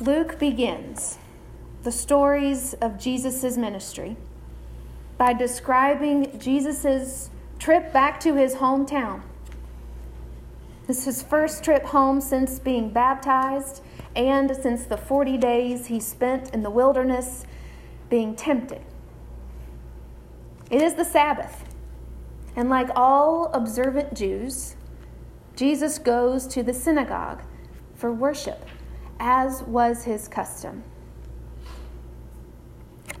Luke begins the stories of Jesus' ministry by describing Jesus' trip back to his hometown. This is his first trip home since being baptized and since the 40 days he spent in the wilderness being tempted. It is the Sabbath, and like all observant Jews, Jesus goes to the synagogue for worship, as was his custom.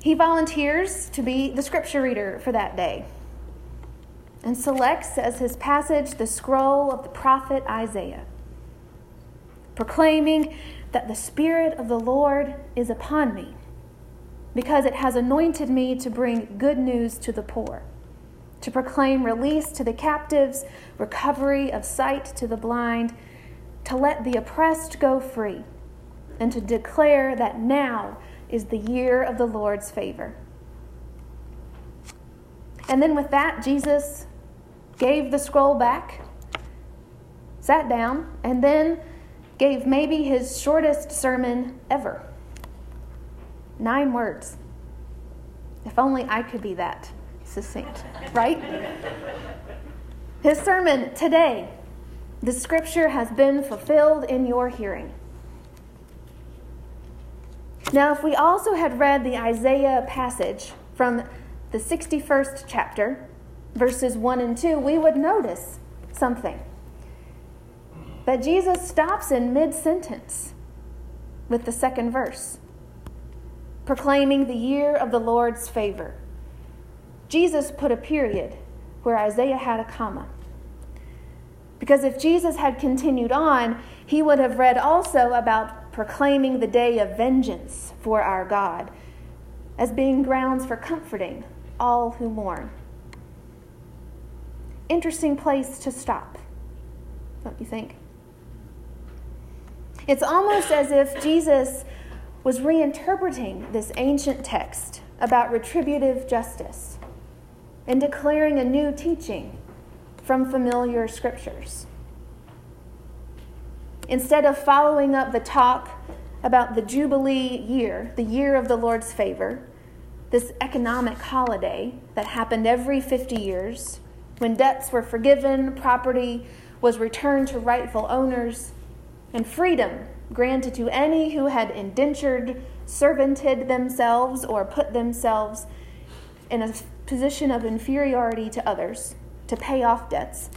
He volunteers to be the scripture reader for that day and selects as his passage the scroll of the prophet Isaiah, proclaiming that the Spirit of the Lord is upon me, because it has anointed me to bring good news to the poor, to proclaim release to the captives, recovery of sight to the blind, to let the oppressed go free, and to declare that now is the year of the Lord's favor. And then with that, Jesus gave the scroll back, sat down, and then gave maybe his shortest sermon ever nine words. If only I could be that succinct, right? His sermon today, the scripture has been fulfilled in your hearing. Now, if we also had read the Isaiah passage from the 61st chapter, verses 1 and 2, we would notice something. That Jesus stops in mid sentence with the second verse, proclaiming the year of the Lord's favor. Jesus put a period where Isaiah had a comma. Because if Jesus had continued on, he would have read also about proclaiming the day of vengeance for our God as being grounds for comforting all who mourn. Interesting place to stop, don't you think? It's almost as if Jesus was reinterpreting this ancient text about retributive justice and declaring a new teaching from familiar scriptures. Instead of following up the talk about the Jubilee year, the year of the Lord's favor, this economic holiday that happened every 50 years when debts were forgiven, property was returned to rightful owners, and freedom granted to any who had indentured, servanted themselves, or put themselves in a position of inferiority to others to pay off debts.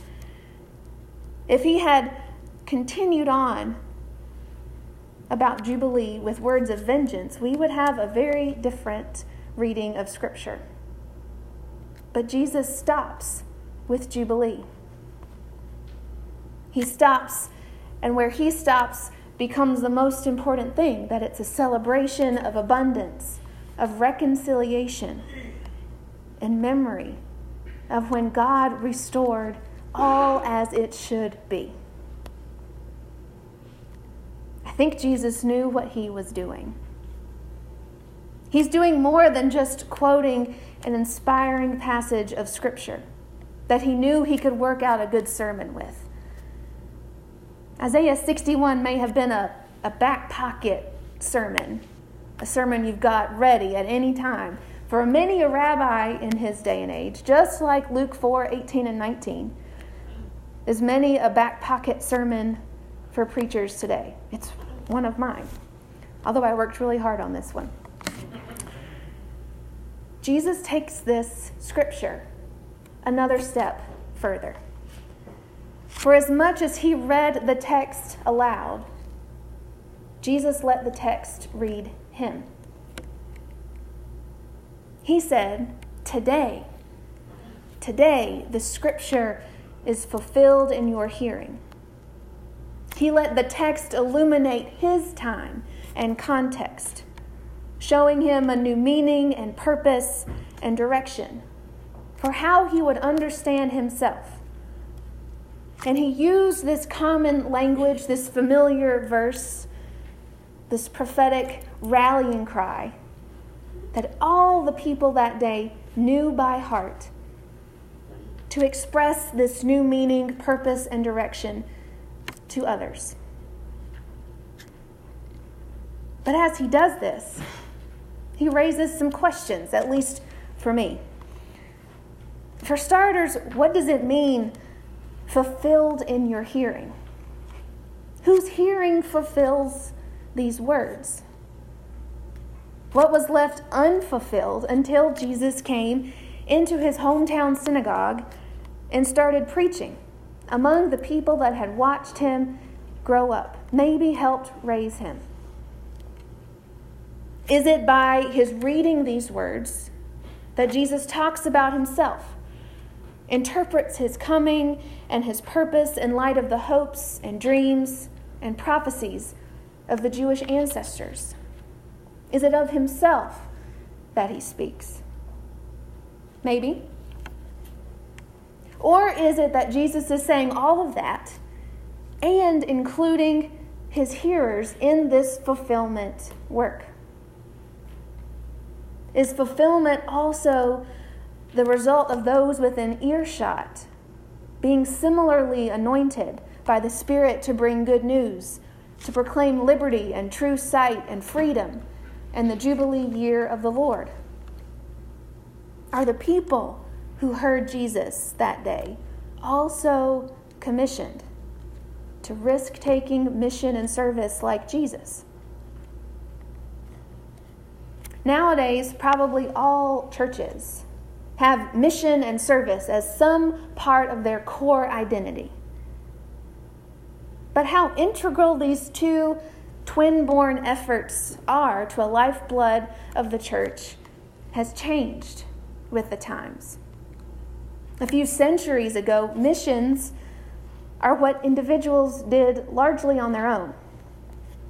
If he had continued on about Jubilee with words of vengeance, we would have a very different reading of Scripture. But Jesus stops with Jubilee. He stops, and where he stops becomes the most important thing that it's a celebration of abundance, of reconciliation, and memory of when God restored all as it should be. I think Jesus knew what he was doing. He's doing more than just quoting an inspiring passage of Scripture that he knew he could work out a good sermon with. Isaiah 61 may have been a, a back pocket sermon, a sermon you've got ready at any time. For many a rabbi in his day and age, just like Luke 4 18 and 19, is many a back pocket sermon for preachers today. It's one of mine, although I worked really hard on this one. Jesus takes this scripture another step further. For as much as he read the text aloud, Jesus let the text read him. He said, Today, today, the scripture is fulfilled in your hearing. He let the text illuminate his time and context, showing him a new meaning and purpose and direction for how he would understand himself. And he used this common language, this familiar verse, this prophetic rallying cry that all the people that day knew by heart to express this new meaning, purpose, and direction to others. But as he does this, he raises some questions, at least for me. For starters, what does it mean, fulfilled in your hearing? Whose hearing fulfills these words? What was left unfulfilled until Jesus came into his hometown synagogue and started preaching among the people that had watched him grow up, maybe helped raise him? Is it by his reading these words that Jesus talks about himself, interprets his coming and his purpose in light of the hopes and dreams and prophecies of the Jewish ancestors? Is it of himself that he speaks? Maybe. Or is it that Jesus is saying all of that and including his hearers in this fulfillment work? Is fulfillment also the result of those within earshot being similarly anointed by the Spirit to bring good news, to proclaim liberty and true sight and freedom and the Jubilee year of the Lord? Are the people who heard Jesus that day also commissioned to risk taking mission and service like Jesus? Nowadays, probably all churches have mission and service as some part of their core identity. But how integral these two twin born efforts are to a lifeblood of the church has changed with the times. A few centuries ago, missions are what individuals did largely on their own.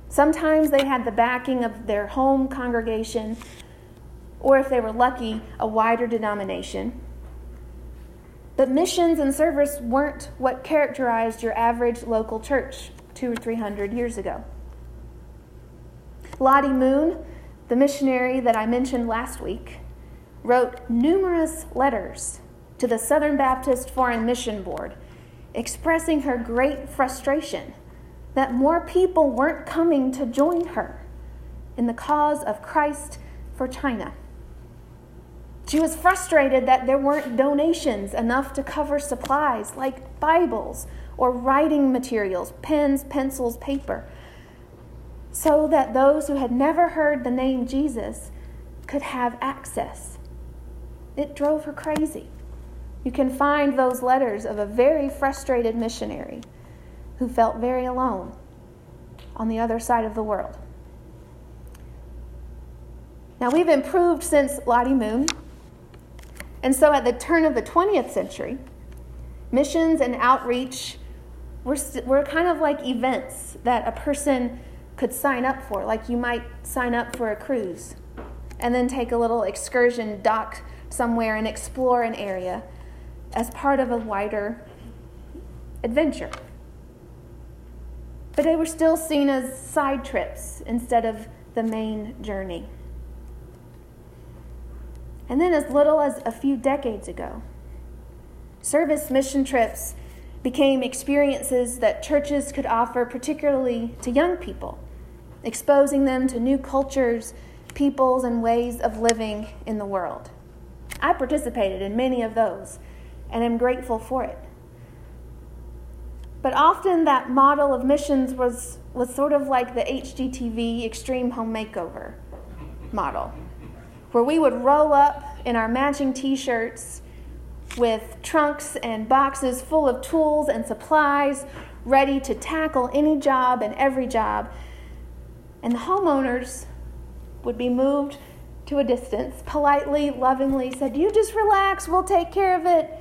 Sometimes they had the backing of their home congregation, or if they were lucky, a wider denomination. But missions and service weren't what characterized your average local church two or three hundred years ago. Lottie Moon, the missionary that I mentioned last week, wrote numerous letters to the Southern Baptist Foreign Mission Board expressing her great frustration that more people weren't coming to join her in the cause of Christ for China. She was frustrated that there weren't donations enough to cover supplies like Bibles or writing materials, pens, pencils, paper, so that those who had never heard the name Jesus could have access. It drove her crazy. You can find those letters of a very frustrated missionary who felt very alone on the other side of the world. Now, we've improved since Lottie Moon, and so at the turn of the 20th century, missions and outreach were, were kind of like events that a person could sign up for, like you might sign up for a cruise and then take a little excursion, dock somewhere, and explore an area as part of a wider adventure but they were still seen as side trips instead of the main journey. And then, as little as a few decades ago, service mission trips became experiences that churches could offer, particularly to young people, exposing them to new cultures, peoples, and ways of living in the world. I participated in many of those and am grateful for it. But often that model of missions was, was sort of like the HGTV Extreme Home Makeover model, where we would roll up in our matching t shirts with trunks and boxes full of tools and supplies, ready to tackle any job and every job. And the homeowners would be moved to a distance, politely, lovingly said, You just relax, we'll take care of it.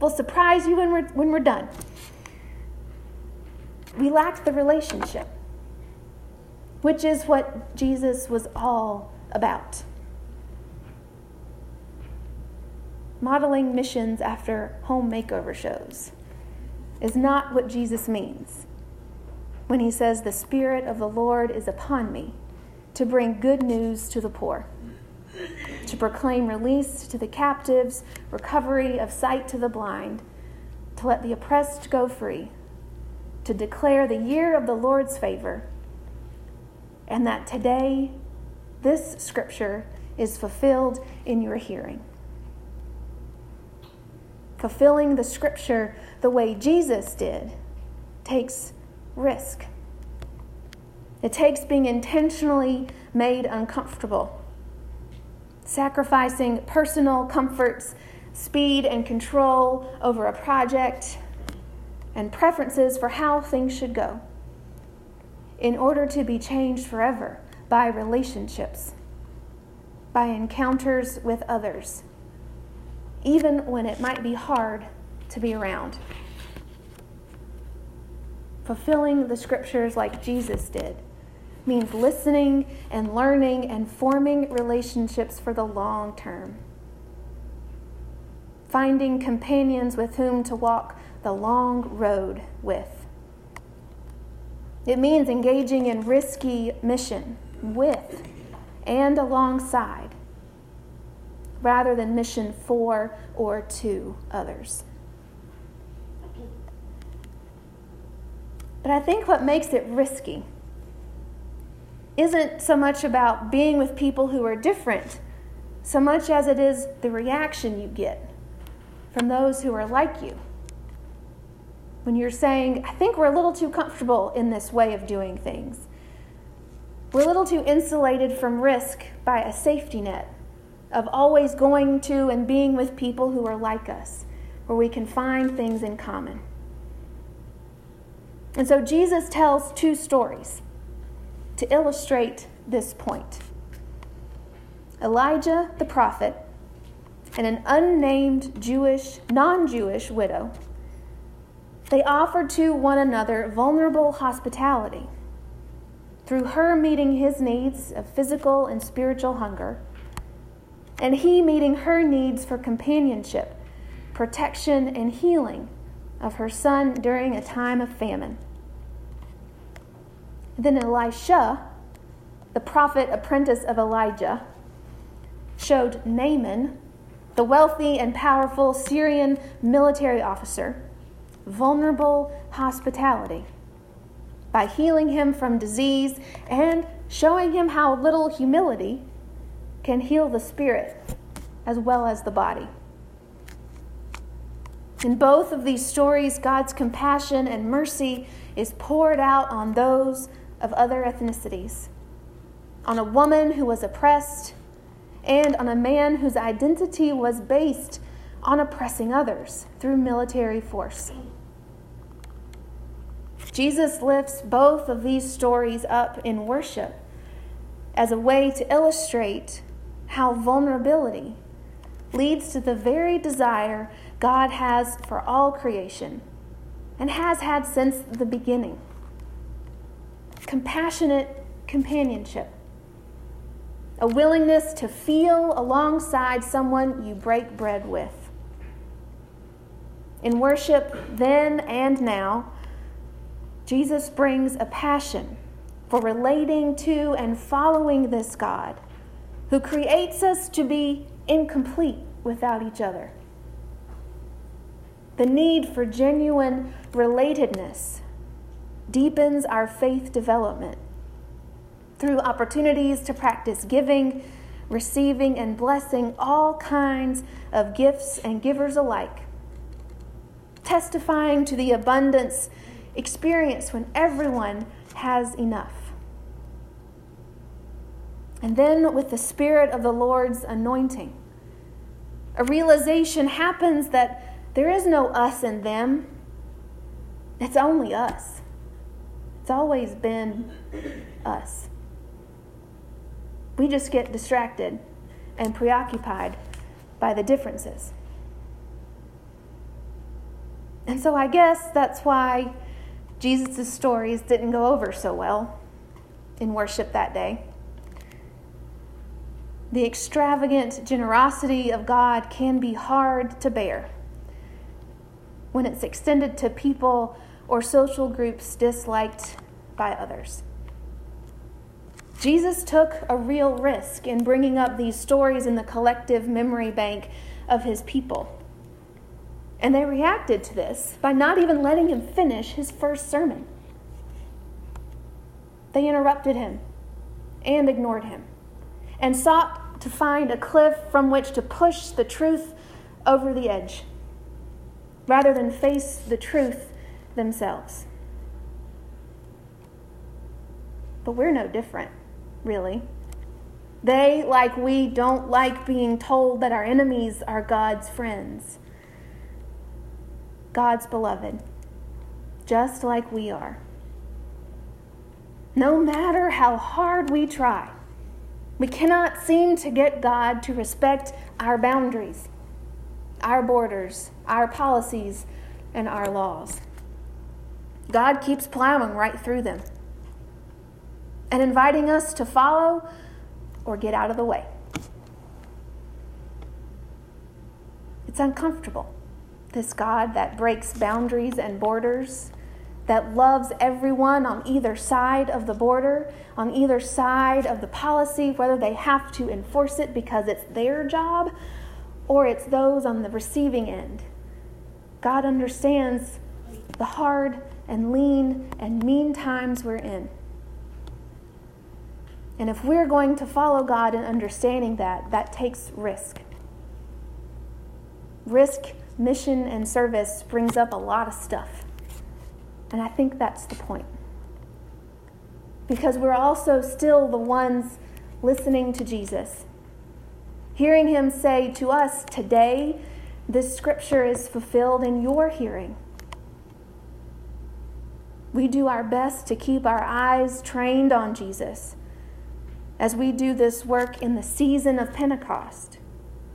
We'll surprise you when we're, when we're done we lacked the relationship, which is what Jesus was all about. Modeling missions after home makeover shows is not what Jesus means when he says, The Spirit of the Lord is upon me to bring good news to the poor, to proclaim release to the captives, recovery of sight to the blind, to let the oppressed go free to declare the year of the Lord's favor. and that today this scripture is fulfilled in your hearing. Fulfilling the scripture the way Jesus did takes risk. It takes being intentionally made uncomfortable, sacrificing personal comforts, speed, and control over a project, and preferences for how things should go in order to be changed forever by relationships, by encounters with others, even when it might be hard to be around. Fulfilling the scriptures like Jesus did means listening and learning and forming relationships for the long term. Finding companions with whom to walk the long road with. It means engaging in risky mission with and alongside rather than mission for or to others. But I think what makes it risky isn't so much about being with people who are different, so much as it is the reaction you get from those who are like you. When you're saying, I think we're a little too comfortable in this way of doing things. We're a little too insulated from risk by a safety net of always going to and being with people who are like us, where we can find things in common. And so Jesus tells two stories to illustrate this point Elijah the prophet and an unnamed Jewish, non Jewish widow. They offered to one another vulnerable hospitality through her meeting his needs of physical and spiritual hunger, and he meeting her needs for companionship, protection, and healing of her son during a time of famine. Then Elisha, the prophet apprentice of Elijah, showed Naaman, the wealthy and powerful Syrian military officer, vulnerable hospitality by healing him from disease and showing him how little humility can heal the spirit as well as the body. In both of these stories, God's compassion and mercy is poured out on those of other ethnicities, on a woman who was oppressed, and on a man whose identity was based on oppressing others through military force. Jesus lifts both of these stories up in worship as a way to illustrate how vulnerability leads to the very desire God has for all creation and has had since the beginning compassionate companionship, a willingness to feel alongside someone you break bread with. In worship, then and now, Jesus brings a passion for relating to and following this God who creates us to be incomplete without each other. The need for genuine relatedness deepens our faith development through opportunities to practice giving, receiving, and blessing all kinds of gifts and givers alike, testifying to the abundance experienced when everyone has enough. And then, with the Spirit of the Lord's anointing, a realization happens that there is no us and them, it's only us. It's always been us. We just get distracted and preoccupied by the differences. And so I guess that's why Jesus' stories didn't go over so well in worship that day. The extravagant generosity of God can be hard to bear when it's extended to people or social groups disliked by others. Jesus took a real risk in bringing up these stories in the collective memory bank of his people. And they reacted to this by not even letting him finish his first sermon. They interrupted him and ignored him, and sought to find a cliff from which to push the truth over the edge, rather than face the truth themselves. But we're no different, really. They, like we, don't like being told that our enemies are God's friends, God's beloved, just like we are. No matter how hard we try, we cannot seem to get God to respect our boundaries, our borders, our policies, and our laws. God keeps plowing right through them and inviting us to follow or get out of the way. It's uncomfortable. This God that breaks boundaries and borders, that loves everyone on either side of the border, on either side of the policy, whether they have to enforce it because it's their job or it's those on the receiving end. God understands the hard and lean and mean times we're in. And if we're going to follow God in understanding that, that takes risk. Risk, mission, and service brings up a lot of stuff. And I think that's the point. Because we're also still the ones listening to Jesus, hearing him say to us, Today, this scripture is fulfilled in your hearing. We do our best to keep our eyes trained on Jesus as we do this work in the season of Pentecost,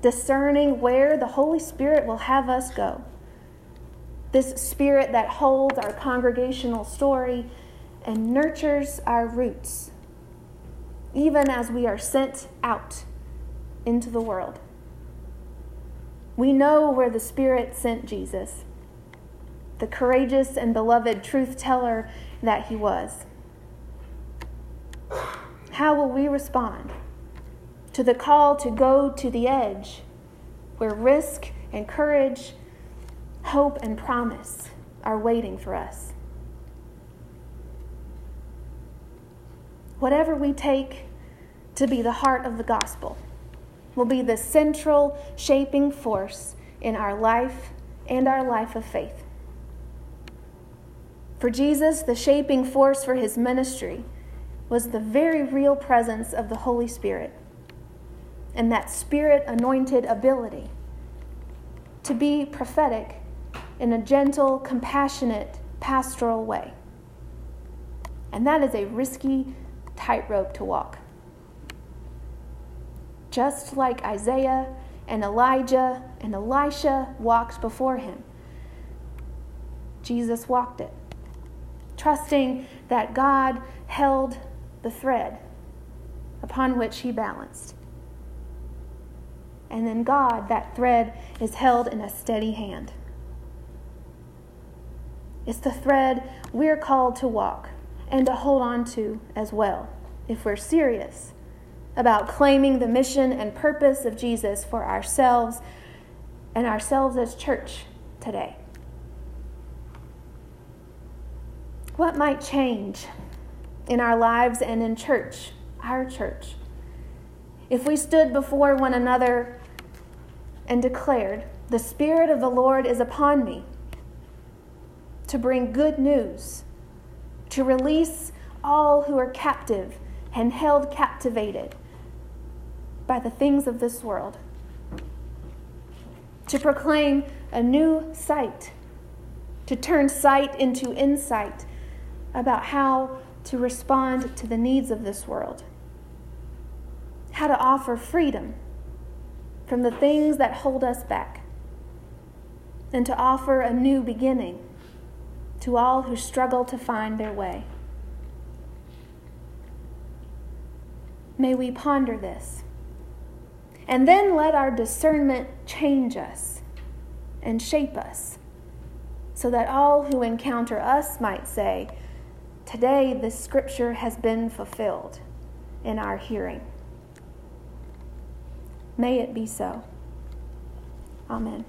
discerning where the Holy Spirit will have us go. This Spirit that holds our congregational story and nurtures our roots, even as we are sent out into the world. We know where the Spirit sent Jesus, the courageous and beloved truth teller that he was. How will we respond to the call to go to the edge where risk and courage, hope and promise are waiting for us? Whatever we take to be the heart of the gospel will be the central shaping force in our life and our life of faith. For Jesus, the shaping force for his ministry was the very real presence of the Holy Spirit and that spirit anointed ability to be prophetic in a gentle, compassionate, pastoral way. And that is a risky tightrope to walk. Just like Isaiah and Elijah and Elisha walked before him, Jesus walked it, trusting that God held the thread upon which he balanced. And then God, that thread is held in a steady hand. It's the thread we're called to walk and to hold on to as well if we're serious about claiming the mission and purpose of Jesus for ourselves and ourselves as church today. What might change in our lives and in church, our church. If we stood before one another and declared, The Spirit of the Lord is upon me, to bring good news, to release all who are captive and held captivated by the things of this world, to proclaim a new sight, to turn sight into insight about how to respond to the needs of this world, how to offer freedom from the things that hold us back, and to offer a new beginning to all who struggle to find their way. May we ponder this. And then let our discernment change us and shape us so that all who encounter us might say, Today, this scripture has been fulfilled in our hearing. May it be so. Amen.